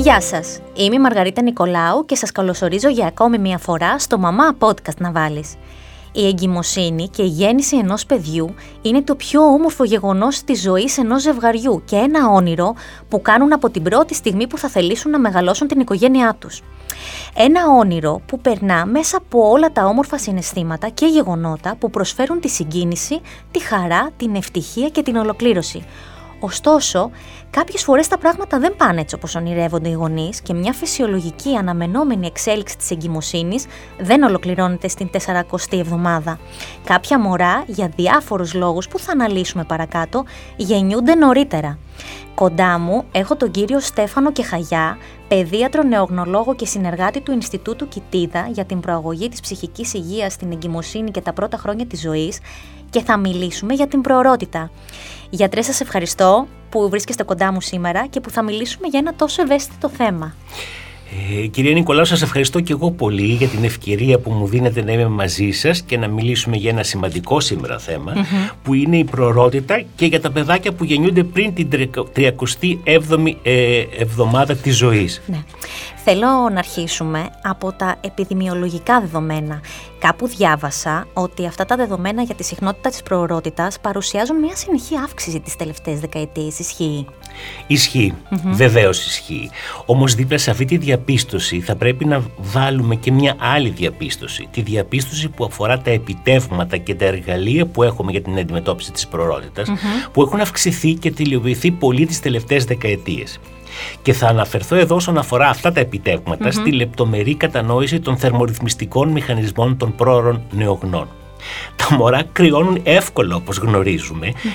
Γεια σας, είμαι η Μαργαρίτα Νικολάου και σας καλωσορίζω για ακόμη μια φορά στο Μαμά Podcast να βάλεις. Η εγκυμοσύνη και η γέννηση ενός παιδιού είναι το πιο όμορφο γεγονός της ζωής ενός ζευγαριού και ένα όνειρο που κάνουν από την πρώτη στιγμή που θα θελήσουν να μεγαλώσουν την οικογένειά τους. Ένα όνειρο που περνά μέσα από όλα τα όμορφα συναισθήματα και γεγονότα που προσφέρουν τη συγκίνηση, τη χαρά, την ευτυχία και την ολοκλήρωση. Ωστόσο, κάποιες φορές τα πράγματα δεν πάνε έτσι όπως ονειρεύονται οι γονείς και μια φυσιολογική αναμενόμενη εξέλιξη της εγκυμοσύνης δεν ολοκληρώνεται στην 40η εβδομάδα. Κάποια μωρά, για διάφορους λόγους που θα αναλύσουμε παρακάτω, γεννιούνται νωρίτερα. Κοντά μου έχω τον κύριο Στέφανο Κεχαγιά, παιδίατρο νεογνολόγο και συνεργάτη του Ινστιτούτου Κιτίδα για την προαγωγή της ψυχικής υγείας στην εγκυμοσύνη και τα πρώτα χρόνια της ζωής και θα μιλήσουμε για την προορότητα. Γιατρέ, σας ευχαριστώ που βρίσκεστε κοντά μου σήμερα και που θα μιλήσουμε για ένα τόσο ευαίσθητο θέμα. Ε, κυρία Νικολάου, σας ευχαριστώ και εγώ πολύ για την ευκαιρία που μου δίνετε να είμαι μαζί σας και να μιλήσουμε για ένα σημαντικό σήμερα που είναι η προορότητα και για τα παιδάκια που γεννιούνται πριν την 37η ε, εβδομάδα της ζωής. Ναι. Θέλω να αρχίσουμε από τα επιδημιολογικά δεδομένα. Κάπου διάβασα ότι αυτά τα δεδομένα για τη συχνότητα της προορότητας παρουσιάζουν μια συνεχή αύξηση τις τελευταίες δεκαετίες. Ισχύει; Ισχύει. Mm-hmm. Βεβαίως ισχύει. Όμως δίπλα σε αυτή τη διαπίστωση θα πρέπει να βάλουμε και μια άλλη διαπίστωση. Τη διαπίστωση που αφορά τα επιτεύγματα και τα εργαλεία που έχουμε για την αντιμετώπιση της προορότητας που έχουν αυξηθεί και τηλεοποιηθεί πολύ τις τελευταίες δεκαετίες. Και θα αναφερθώ εδώ όσον αφορά αυτά τα επιτευγματα στη λεπτομερή κατανόηση των θερμορυθμιστικών μηχανισμών των πρόωρων νεογνών. Τα μωρά κρυώνουν εύκολα όπως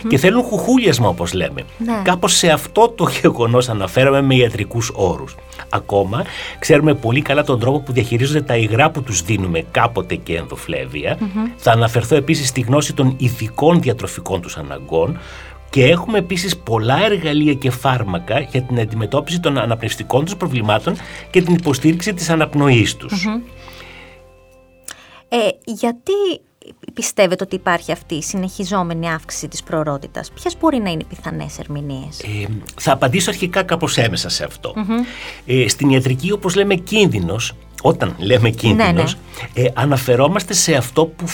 και θέλουν χουχούλιασμα όπως λέμε. Ναι. Κάπως σε αυτό το γεγονός αναφέραμε με ιατρικούς όρους. Ακόμα ξέρουμε πολύ καλά τον τρόπο που διαχειρίζονται τα υγρά που τους δίνουμε κάποτε και ενδοφλέβεια. Θα αναφερθώ επίσης στη γνώση των ηθικών διατροφικών τους αναγκών και έχουμε επίσης πολλά εργαλεία και φάρμακα για την αντιμετώπιση των αναπνευστικών τους προβλημάτων και την υποστήριξη της αναπνοής τους. Ε, γιατί πιστεύετε ότι υπάρχει αυτή η συνεχιζόμενη αύξηση της προορότητας. Ποιες μπορεί να είναι οι πιθανές ερμηνείες; Ε, θα απαντήσω αρχικά κάπως έμεσα σε αυτό. Ε, στην ιατρική όπως λέμε κίνδυνος, όταν λέμε κίνδυνος, ναι, ναι. Ε, αναφερόμαστε σε αυτό που,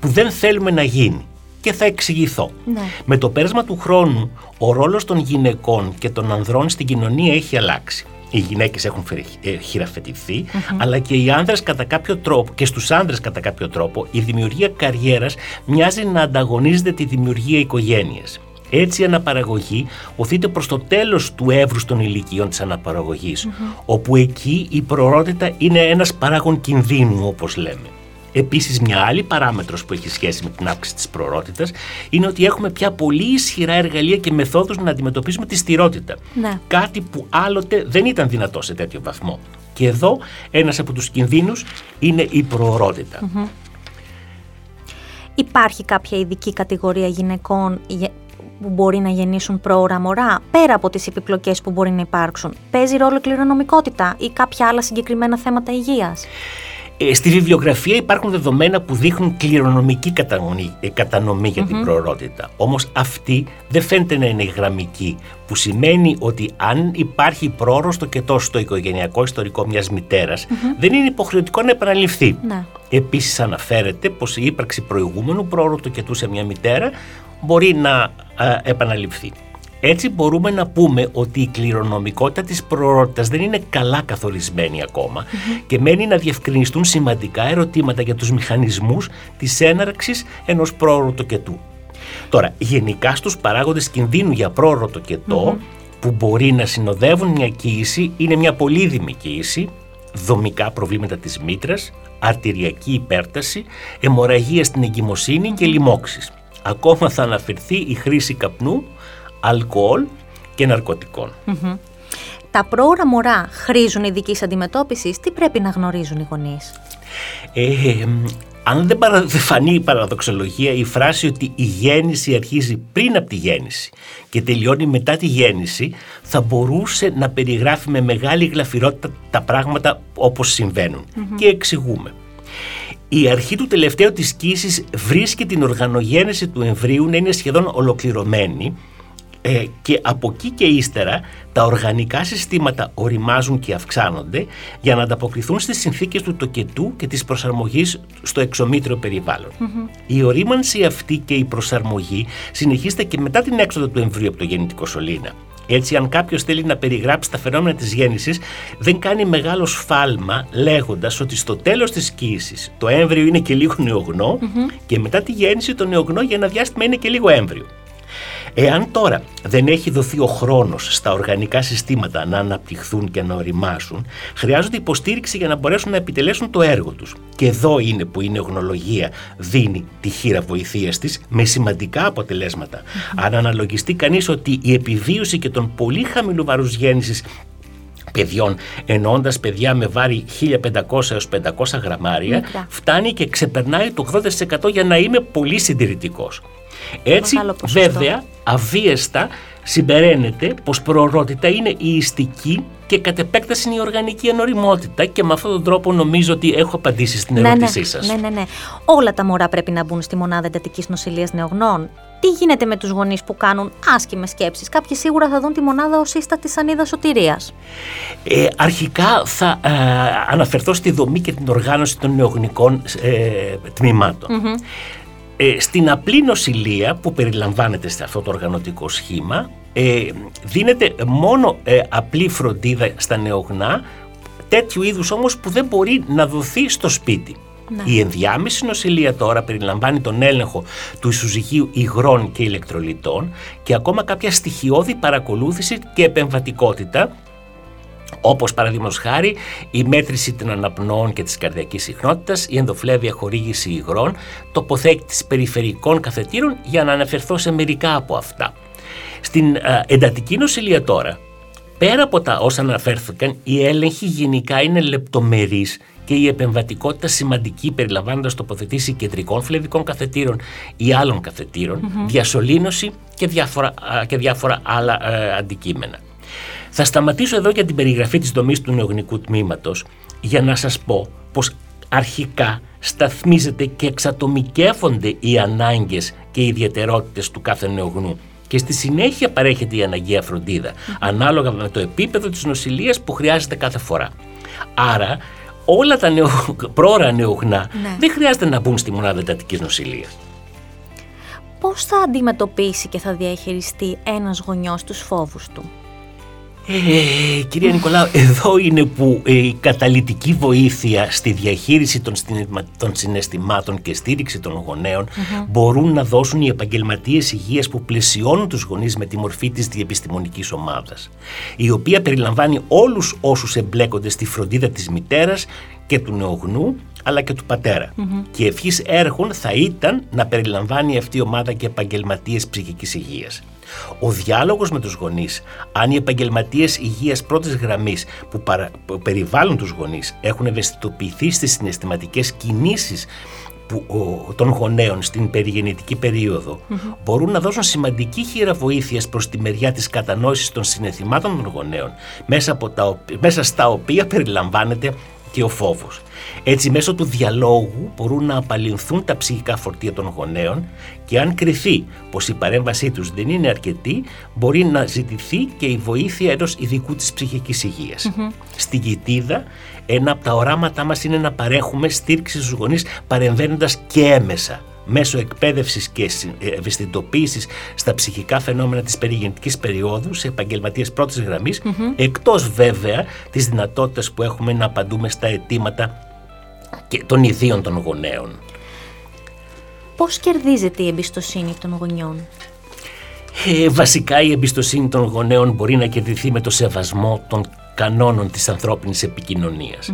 που δεν θέλουμε να γίνει και θα εξηγηθώ. Ναι. Με το πέρασμα του χρόνου, ο ρόλος των γυναικών και των ανδρών στην κοινωνία έχει αλλάξει. Οι γυναίκες έχουν ε, χειραφετηθεί, αλλά και οι άνδρες κατά κάποιο τρόπο και στους άνδρες κατά κάποιο τρόπο η δημιουργία καριέρας μοιάζει να ανταγωνίζεται τη δημιουργία οικογένειας. Έτσι η αναπαραγωγή οθείται προς το τέλος του εύρους των ηλικιών της αναπαραγωγης όπου εκεί η προορότητα είναι ένας παράγον κινδύνου όπως λέμε. Επίσης, μια άλλη παράμετρος που έχει σχέση με την αύξηση της προορότητα είναι ότι έχουμε πια πολύ ισχυρά εργαλεία και μεθόδους να αντιμετωπίσουμε τη στηρότητα. Ναι. Κάτι που άλλοτε δεν ήταν δυνατό σε τέτοιο βαθμό. Και εδώ ένας από τους κινδύνους είναι η προορότητα. Υπάρχει κάποια ειδική κατηγορία γυναικών που μπορεί να γεννήσουν πρόωρα μωρά, πέρα από τις επιπλοκές που μπορεί να υπάρξουν; Παίζει ρόλο κληρονομικότητα ή κάποια άλλα συγκεκριμένα θέματα υγείας; Ε, στη βιβλιογραφία υπάρχουν δεδομένα που δείχνουν κληρονομική κατανομή, ε, κατανομή για την προορότητα. Όμως αυτή δεν φαίνεται να είναι γραμμική, που σημαίνει ότι αν υπάρχει πρόωρο στο κετός στο οικογενειακό ιστορικό μιας μητέρας, δεν είναι υποχρεωτικό να επαναληφθεί. Ναι. Επίσης αναφέρεται πως η ύπαρξη προηγούμενου πρόωρου του κετού σε μια μητέρα μπορεί να επαναληφθεί. Έτσι μπορούμε να πούμε ότι η κληρονομικότητα της προορότητας δεν είναι καλά καθορισμένη και μένει να διευκρινιστούν σημαντικά ερωτήματα για τους μηχανισμούς της έναρξης ενός πρόωρου τοκετού. Τώρα, γενικά στους παράγοντες κινδύνου για πρόωρο τοκετό που μπορεί να συνοδεύουν μια κοίηση είναι μια πολύδημη κοίηση, δομικά προβλήματα της μήτρας, αρτηριακή υπέρταση, αιμορραγία στην εγκυμοσύνη και λοιμώξεις. Ακόμα θα αναφερθεί η χρήση καπνού αλκοόλ και ναρκωτικων Τα πρόωρα μωρά χρήζουν ειδικής αντιμετώπισης, τι πρέπει να γνωρίζουν οι γονείς; Ε, αν δεν φανεί η παραδοξολογία η φράση ότι η γέννηση αρχίζει πριν από τη γέννηση και τελειώνει μετά τη γέννηση θα μπορούσε να περιγράφει με μεγάλη γλαφυρότητα τα πράγματα όπως Και εξηγούμε. Η αρχή του τελευταίου της κοίησης βρίσκει την οργανογένεση του εμβρίου να είναι σχεδόν ολοκληρωμένη Ε, και από εκεί και ύστερα τα οργανικά συστήματα οριμάζουν και αυξάνονται για να ανταποκριθούν στις συνθήκες του τοκετού και της προσαρμογής στο εξομήτριο Η ορίμανση αυτή και η προσαρμογή συνεχίζεται και μετά την έξοδο του εμβρίου από το γεννητικό σωλήνα. Έτσι, αν κάποιος θέλει να περιγράψει τα φαινόμενα της γέννησης, δεν κάνει μεγάλο σφάλμα λέγοντας ότι στο τέλος της κοίηση το έμβριο είναι και λίγο και μετά τη γέννηση το νεογνώ για ένα διάστημα είναι και λίγο έμβριο. Εάν τώρα δεν έχει δοθεί ο χρόνος στα οργανικά συστήματα να αναπτυχθούν και να οριμάσουν, χρειάζονται υποστήριξη για να μπορέσουν να επιτελέσουν το έργο τους. Και εδώ είναι που η νεογνολογία δίνει τη χείρα βοηθείας της με σημαντικά Αν αναλογιστεί κανείς ότι η επιβίωση και των πολύ χαμηλού βαρούς γέννησης παιδιών, εννοώντας παιδιά με βάρη 1500 έως 500 γραμμάρια, φτάνει και ξεπερνάει το 80% για να είμαι πολύ συντηρητικός. Έτσι, βέβαια, αβίαστα συμπεραίνεται πως προορότητα είναι η ιστική και κατ' επέκταση είναι η οργανική ενοριμότητα και με αυτόν τον τρόπο νομίζω ότι έχω απαντήσει στην ναι, ερώτησή ναι, σας. Ναι, ναι, ναι. Όλα τα μωρά πρέπει να μπουν στη μονάδα εντατικής νοσηλείας νεογνών. Τι γίνεται με τους γονείς που κάνουν άσχημες σκέψεις; Κάποιοι σίγουρα θα δουν τη μονάδα ως ίστατη σανίδα σωτηρίας. Ε, αρχικά θα ε, αναφερθώ στη δομή και την οργάνωση των νεογνικών ε, τμήματων. Ε, στην απλή νοσηλεία που περιλαμβάνεται σε αυτό το οργανωτικό σχήμα ε, δίνεται μόνο ε, απλή φροντίδα στα νεογνά τέτοιου είδους όμως που δεν μπορεί να δοθεί στο σπίτι. Ναι. Η ενδιάμεση νοσηλεία τώρα περιλαμβάνει τον έλεγχο του ισοζυγίου υγρών και ηλεκτρολιτών και ακόμα κάποια στοιχειώδη παρακολούθηση και επεμβατικότητα όπως παραδείγματος χάρη η μέτρηση των αναπνοών και της καρδιακής συχνότητας, η ενδοφλέβια χορήγηση υγρών, τοποθέτηση περιφερικών καθετήρων για να αναφερθώ σε μερικά από αυτά. Στην εντατική νοσηλεία τώρα, πέρα από τα όσα αναφέρθηκαν, η έλεγχη γενικά είναι λεπτομερής και η επεμβατικότητα σημαντική περιλαμβάνοντας τοποθετήσει κεντρικών φλεβικών καθετήρων ή άλλων διασωλήνωση και διάφορα, και διάφορα άλλα αντικείμενα. Θα σταματήσω εδώ για την περιγραφή της δομής του νεογνικού τμήματος για να σας πω πως αρχικά σταθμίζεται και εξατομικεύονται οι ανάγκες και οι ιδιαιτερότητες του κάθε νεογνού και στη συνέχεια παρέχεται η αναγκαία φροντίδα ανάλογα με το επίπεδο της νοσηλείας που χρειάζεται κάθε φορά. Άρα όλα τα νεο... πρόωρα νεογνά ναι. δεν χρειάζεται να μπουν στη μονάδα εντατικής νοσηλείας. Πώς θα αντιμετωπίσει και θα διαχειριστεί ένας γονιός τους φόβους του; Ε, κυρία Νικολάου, εδώ είναι που ε, η καταλητική βοήθεια στη διαχείριση των, των συναισθημάτων και στήριξη των γονεων μπορούν να δώσουν οι επαγγελματίες υγείας που πλαισιώνουν τους γονείς με τη μορφή της διεπιστημονικής ομάδας, η οποία περιλαμβάνει όλους όσους εμπλέκονται στη φροντίδα της μητέρας και του νεογνού αλλά και του πατέρα. Και ευχή έργων θα ήταν να περιλαμβάνει αυτή η ομάδα και επαγγελματίες ψυχικής υγείας. Ο διάλογος με τους γονείς, αν οι επαγγελματίες υγείας πρώτης γραμμής που, περιβάλλουν τους γονείς έχουν ευαισθητοποιηθεί στις συναισθηματικές κινήσεις που, των γονέων στην περιγεννητική μπορούν να δώσουν σημαντική χείρα βοήθειας προς τη μεριά της κατανόησης των συναισθημάτων των γονέων, μέσα, από τα, μέσα στα οποία περιλαμβάνεται και ο φόβος. Έτσι μέσω του διαλόγου μπορούν να απαλληλθούν τα ψυχικά φορτία των γονέων και αν κριθεί πως η παρέμβασή τους δεν είναι αρκετή μπορεί να ζητηθεί και η βοήθεια ενός ειδικού της ψυχικής υγείας. Στην κοιτίδα ένα από τα οράματά μας είναι να παρέχουμε στήριξη στους γονείς παρεμβαίνοντας και έμεσα μέσω εκπαίδευσης και ε, ευαισθητοποίησης στα ψυχικά φαινόμενα της περιγεννητικής περίοδου σε επαγγελματίες πρώτης γραμμής, εκτός βέβαια της δυνατότητας που έχουμε να απαντούμε στα αιτήματα και των ιδίων των γονέων. Πώς κερδίζεται η εμπιστοσύνη των γονιών; Ε, βασικά η εμπιστοσύνη των γονέων μπορεί να κερδιθεί με το σεβασμό των κανόνων της ανθρώπινης επικοινωνίας.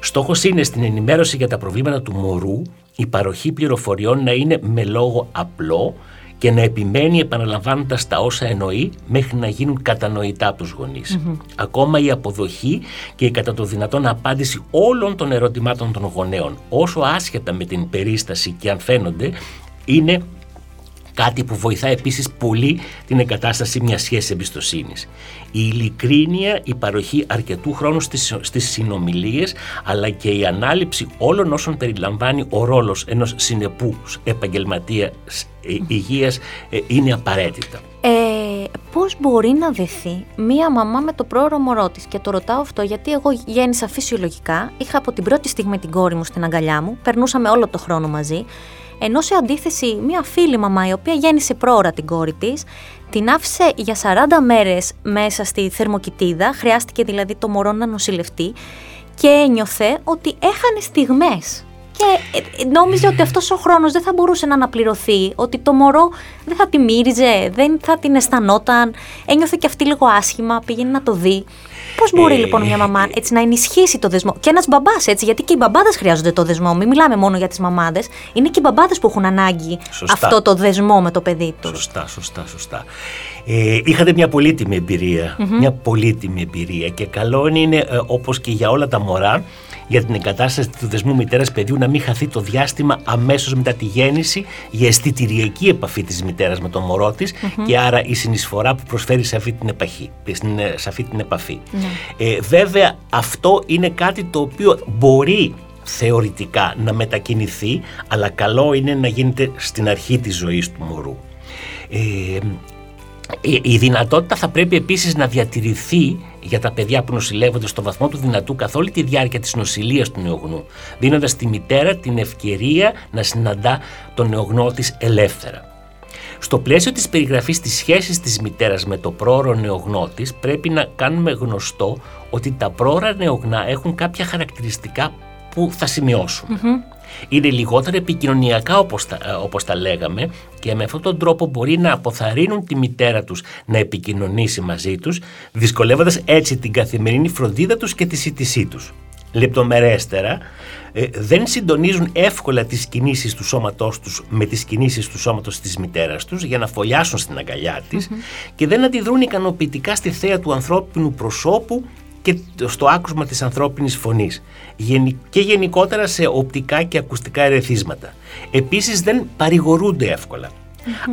Στόχος είναι στην ενημέρωση για τα προβλήματα του μωρού η παροχή πληροφοριών να είναι με λόγο απλό και να επιμένει επαναλαμβάνοντας τα όσα εννοεί μέχρι να γίνουν κατανοητά από τους γονεις Ακόμα η αποδοχή και η κατά το δυνατόν απάντηση όλων των ερωτημάτων των γονέων όσο άσχετα με την περίσταση και αν φαίνονται είναι Κάτι που βοηθά επίσης πολύ την εγκατάσταση μιας σχέσης εμπιστοσύνης. Η ειλικρίνεια, η παροχή αρκετού χρόνου στις, στις συνομιλίες, αλλά και η ανάληψη όλων όσων περιλαμβάνει ο ρόλος ενός συνεπούς επαγγελματίας ε, υγείας ε, είναι απαραίτητα. Ε, πώς μπορεί να δεθεί μία μαμά με το πρόωρο μωρό της. Και το ρωτάω αυτό γιατί εγώ γέννησα φυσιολογικά, είχα από την πρώτη στιγμή την κόρη μου στην αγκαλιά μου, περνούσαμε όλο το χρόνο μαζί, ενώ σε αντίθεση μία φίλη μαμά η οποία γέννησε πρόωρα την κόρη της, την άφησε για 40 μέρες μέσα στη θερμοκοιτίδα, χρειάστηκε δηλαδή το μωρό να νοσηλευτεί και ένιωθε ότι έχανε στιγμές και ε, νόμιζε ότι αυτός ο χρόνος δεν θα μπορούσε να αναπληρωθεί, ότι το μωρό δεν θα τη μύριζε, δεν θα την αισθανόταν, ένιωθε και αυτή λίγο άσχημα, πήγαινε να το δει. Πώς μπορεί ε, λοιπόν μια μαμά έτσι να ενισχύσει το δεσμό; Και ένας μπαμπάς έτσι, γιατί και οι μπαμπάδες χρειάζονται το δεσμό. Μην μιλάμε μόνο για τις μαμάδες. Είναι και οι μπαμπάδες που έχουν ανάγκη αυτό το δεσμό με το παιδί τους. Σωστά, σωστά, σωστά. Ε, είχατε μια πολύτιμη Μια πολύτιμη εμπειρία. Και καλό είναι, ε, όπως και για όλα τα μωρά, για την εγκατάσταση του δεσμού μητέρας παιδιού να μην χαθεί το διάστημα αμέσως μετά τη γέννηση για αισθητηριακή επαφή της μητέρας με το μωρό της και άρα η συνεισφορά που προσφέρει σε αυτή την, επαχή, σε αυτή την επαφή. Ναι. Ε, βέβαια, αυτό είναι κάτι το οποίο μπορεί θεωρητικά να μετακινηθεί, αλλά καλό είναι να γίνεται στην αρχή της ζωής του μωρού. Ε, η δυνατότητα θα πρέπει επίσης να διατηρηθεί για τα παιδιά που νοσηλεύονται στο βαθμό του δυνατού καθ' όλη τη διάρκεια της νοσηλείας του νεογνού, δίνοντας στη μητέρα την ευκαιρία να συναντά τον νεογνώ της ελεύθερα. Στο πλαίσιο της περιγραφής της σχέσης της μητέρας με το πρόωρο νεογνώ της, πρέπει να κάνουμε γνωστό ότι τα πρόωρα νεογνά έχουν κάποια χαρακτηριστικά που θα σημειωσουμε είναι λιγότερο επικοινωνιακά όπως τα, ε, όπως τα λέγαμε και με αυτόν τον τρόπο μπορεί να αποθαρρύνουν τη μητέρα τους να επικοινωνήσει μαζί τους δυσκολεύοντας έτσι την καθημερινή φροντίδα τους και τη σύντησή τους. Λεπτομερέστερα, ε, δεν συντονίζουν εύκολα τις κινήσεις του σώματός τους με τις κινήσεις του σώματος της μητέρας τους για να φωλιάσουν στην αγκαλιά της και δεν αντιδρούν ικανοποιητικά στη θέα του ανθρώπινου προσώπου και στο άκουσμα της ανθρώπινης φωνής και γενικότερα σε οπτικά και ακουστικά ερεθίσματα. Επίσης δεν παρηγορούνται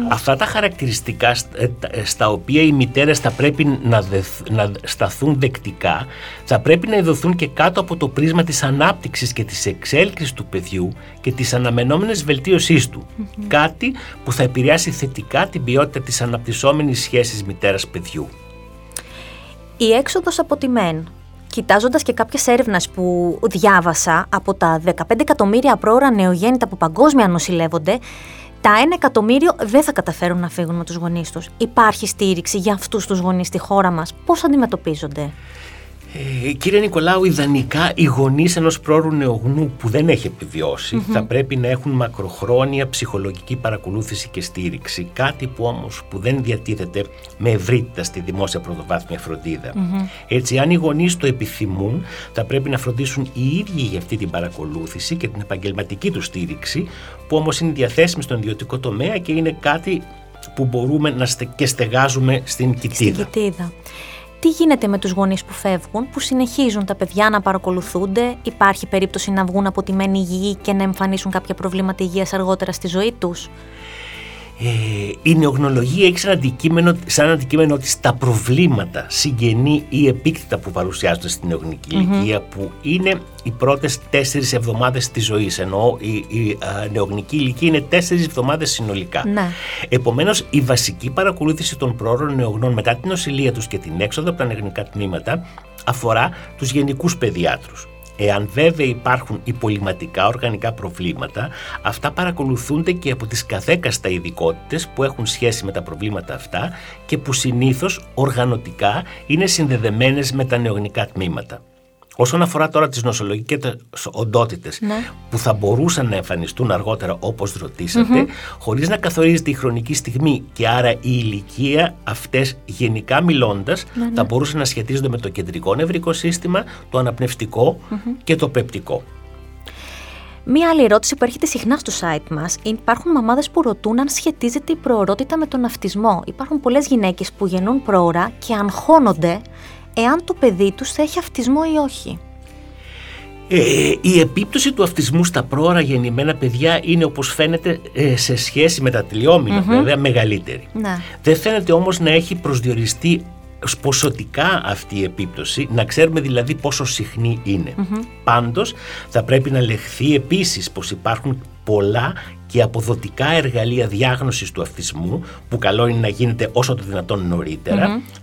Αυτά τα χαρακτηριστικά ε, ε, στα οποία οι μητέρες θα πρέπει να, να σταθούν δεκτικά θα πρέπει να ειδωθούν και κάτω από το πρίσμα της ανάπτυξης και της εξέλιξης του παιδιού και της αναμενόμενης βελτίωσής του. Κάτι που θα επηρεάσει θετικά την ποιότητα της αναπτυσσόμενης σχέσης μητέρας-παιδιού. Η έξοδος από τη ΜΕΝ, κοιτάζοντας και κάποιες έρευνες που διάβασα από τα 15 εκατομμύρια πρόωρα νεογέννητα που παγκόσμια νοσηλεύονται, τα 1 εκατομμύριο δεν θα καταφέρουν να φύγουν με τους γονείς τους. Υπάρχει στήριξη για αυτούς τους γονείς στη χώρα μας. Πώς αντιμετωπίζονται; Ε, κύριε Νικολάου, ιδανικά οι γονείς ενός πρόωρου νεογνού που δεν έχει θα πρέπει να έχουν μακροχρόνια ψυχολογική παρακολούθηση και στήριξη. Κάτι που όμως που δεν διατίθεται με ευρύτητα στη δημόσια πρωτοβάθμια Έτσι, αν οι γονείς το επιθυμούν, θα πρέπει να φροντίσουν οι ίδιοι για αυτή την παρακολούθηση και την επαγγελματική τους στήριξη, που όμως είναι διαθέσιμη στον ιδιωτικό τομέα και είναι κάτι που μπορούμε να στε, και στεγάζουμε στην κοιτίδα. Στην κοιτίδα τι γίνεται με τους γονείς που φεύγουν, που συνεχίζουν τα παιδιά να παρακολουθούνται, υπάρχει περίπτωση να βγουν από τη μένη υγιή και να εμφανίσουν κάποια προβλήματα υγείας αργότερα στη ζωή τους; Ε, η νεογνολογία έχει σαν αντικείμενο, σαν αντικείμενο ότι στα προβλήματα συγγενή ή επίκτητα που παρουσιάζονται στην νεογνική ηλικία που είναι οι πρώτες τέσσερις εβδομάδες της ζωής ενώ η, η νεογνική ηλικία είναι τέσσερις εβδομάδες συνολικά. Ναι. Επομένως η βασική παρακολούθηση των πρόωρων νεογνών μετά την νοσηλεία τους και την έξοδο από τα νεογνικά τμήματα αφορά τους γενικούς παιδιάτρους. Εάν βέβαια υπάρχουν υπολοιματικά οργανικά προβλήματα, αυτά παρακολουθούνται και από τις καθέκαστα ειδικότητες που έχουν σχέση με τα προβλήματα αυτά και που συνήθως οργανωτικά είναι συνδεδεμένες με τα νεογνικά τμήματα. Όσον αφορά τώρα τις νοσολογικές οντότητες ναι. που θα μπορούσαν να εμφανιστούν αργότερα όπως ρωτήσατε, mm-hmm. χωρίς να καθορίζεται η χρονική στιγμή και άρα η ηλικία αυτές γενικά μιλώντας ναι, ναι. θα μπορούσαν να σχετίζονται με το κεντρικό νευρικό σύστημα, το αναπνευστικο και το πεπτικό. Μία άλλη ερώτηση που έρχεται συχνά στο site μας υπάρχουν μαμάδες που ρωτούν αν σχετίζεται η προορότητα με τον αυτισμό. Υπάρχουν πολλές γυναίκες που γεννούν πρόωρα και αγχώνονται εάν το παιδί τους θα έχει αυτισμό ή όχι. Ε, η επίπτωση του αυτισμού στα πρόωρα γεννημένα παιδιά είναι όπως φαίνεται ε, σε σχέση με τα τελειομηνα βέβαια μεγαλύτερη. Ναι. Δεν φαίνεται όμως να έχει προσδιοριστεί ποσοτικά αυτή η επίπτωση, να ξέρουμε δηλαδή πόσο συχνή είναι. Πάντως θα πρέπει να λεχθεί επίσης πως υπάρχουν πολλά και αποδοτικά εργαλεία διάγνωσης του αυτισμού που καλό είναι να γίνεται όσο το δυνατόν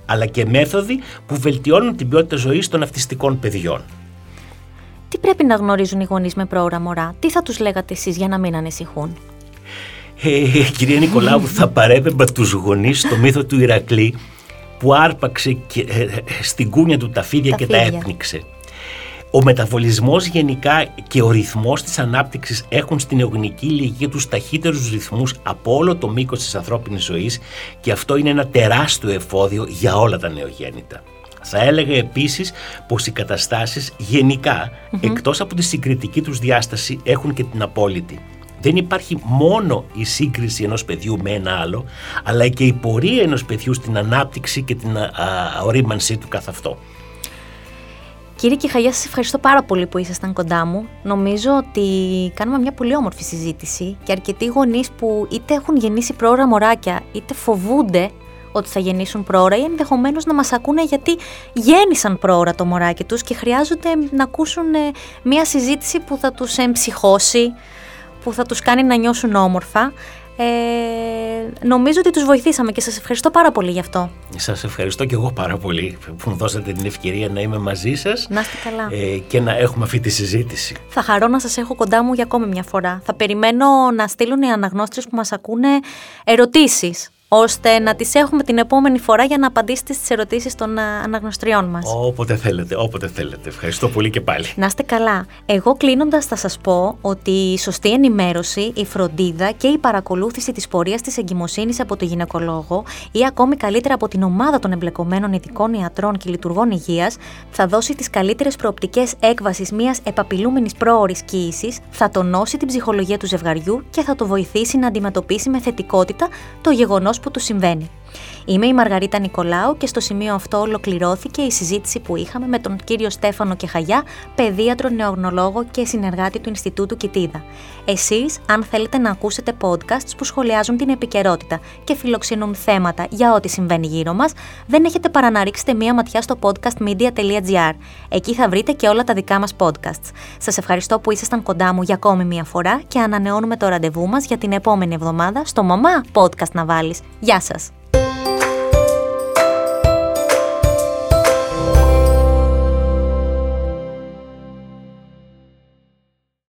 αλλά και μέθοδοι που βελτιώνουν την ποιότητα ζωής των αυτιστικών παιδιών. Τι πρέπει να γνωρίζουν οι γονείς με πρόωρα μωρά, τι θα τους λέγατε εσείς για να μην ανησυχούν; Ε, κυρία Νικολάου, θα παρέπεμπα τους γονείς στο μύθο του Ηρακλή που άρπαξε και, ε, ε, στην κούνια του τα φίδια και τα έπνιξε. Ο μεταβολισμός γενικά και ο ρυθμός της ανάπτυξης έχουν στην νεογνική ηλικία τους ταχύτερους ρυθμούς από όλο το μήκος της ανθρώπινης ζωής και αυτό είναι ένα τεράστιο εφόδιο για όλα τα νεογέννητα. Θα έλεγα επίσης πως οι καταστάσεις γενικά, εκτός από τη συγκριτική τους διάσταση, έχουν και την απόλυτη. Δεν υπάρχει μόνο η σύγκριση ενός παιδιού με ένα άλλο, αλλά και η πορεία ενός παιδιού στην ανάπτυξη και την α, ορίμανσή του καθ' αυτό. Κύριε Κιχαγιά, σας ευχαριστώ πάρα πολύ που ήσασταν κοντά μου. Νομίζω ότι κάνουμε μια πολύ όμορφη συζήτηση και αρκετοί γονείς που είτε έχουν γεννήσει πρόωρα μωράκια, είτε φοβούνται ότι θα γεννήσουν πρόωρα ή ενδεχομένως να μας ακούνε γιατί γέννησαν πρόωρα το μωράκι τους και χρειάζονται να ακούσουν ε, μια συζήτηση που θα τους εμψυχώσει, που θα τους κάνει να νιώσουν όμορφα. Ε, νομίζω ότι τους βοηθήσαμε και σας ευχαριστώ πάρα πολύ γι' αυτό. Σας ευχαριστώ και εγώ πάρα πολύ που μου δώσατε την ευκαιρία να είμαι μαζί σας να είστε καλά. Ε, και να έχουμε αυτή τη συζήτηση. Θα χαρώ να σας έχω κοντά μου για ακόμη μια φορά. Θα περιμένω να στείλουν οι αναγνώστες που μας ακούνε ερωτήσεις ώστε να τις έχουμε την επόμενη φορά για να απαντήσετε στις ερωτήσεις των ε, αναγνωστριών μας. Όποτε θέλετε, όποτε θέλετε. Ευχαριστώ πολύ και πάλι. Να είστε καλά. Εγώ κλείνοντας θα σας πω ότι η σωστή ενημέρωση, η φροντίδα και η παρακολούθηση της πορείας της εγκυμοσύνης από το γυναικολόγο ή ακόμη καλύτερα από την ομάδα των εμπλεκομένων ειδικών ιατρών και λειτουργών υγείας θα δώσει τις καλύτερες προοπτικές έκβασης μιας επαπειλούμενης πρόορης κοίησης, θα τονώσει την ψυχολογία του ζευγαριού και θα το βοηθήσει να αντιμετωπίσει με θετικότητα το γεγονός που του συμβαίνει. Είμαι η Μαργαρίτα Νικολάου και στο σημείο αυτό ολοκληρώθηκε η συζήτηση που είχαμε με τον κύριο Στέφανο Κεχαγιά, παιδίατρο, νεογνολόγο και συνεργάτη του Ινστιτούτου Κιτίδα. Εσείς, αν θέλετε να ακούσετε podcasts που σχολιάζουν την επικαιρότητα και φιλοξενούν θέματα για ό,τι συμβαίνει γύρω μας, δεν έχετε παρά να ρίξετε μία ματιά στο podcastmedia.gr. Εκεί θα βρείτε και όλα τα δικά μας podcasts. Σας ευχαριστώ που ήσασταν κοντά μου για ακόμη μία φορά και ανανεώνουμε το ραντεβού μας για την επόμενη εβδομάδα στο Μαμά Podcast να βάλεις. Γεια σας!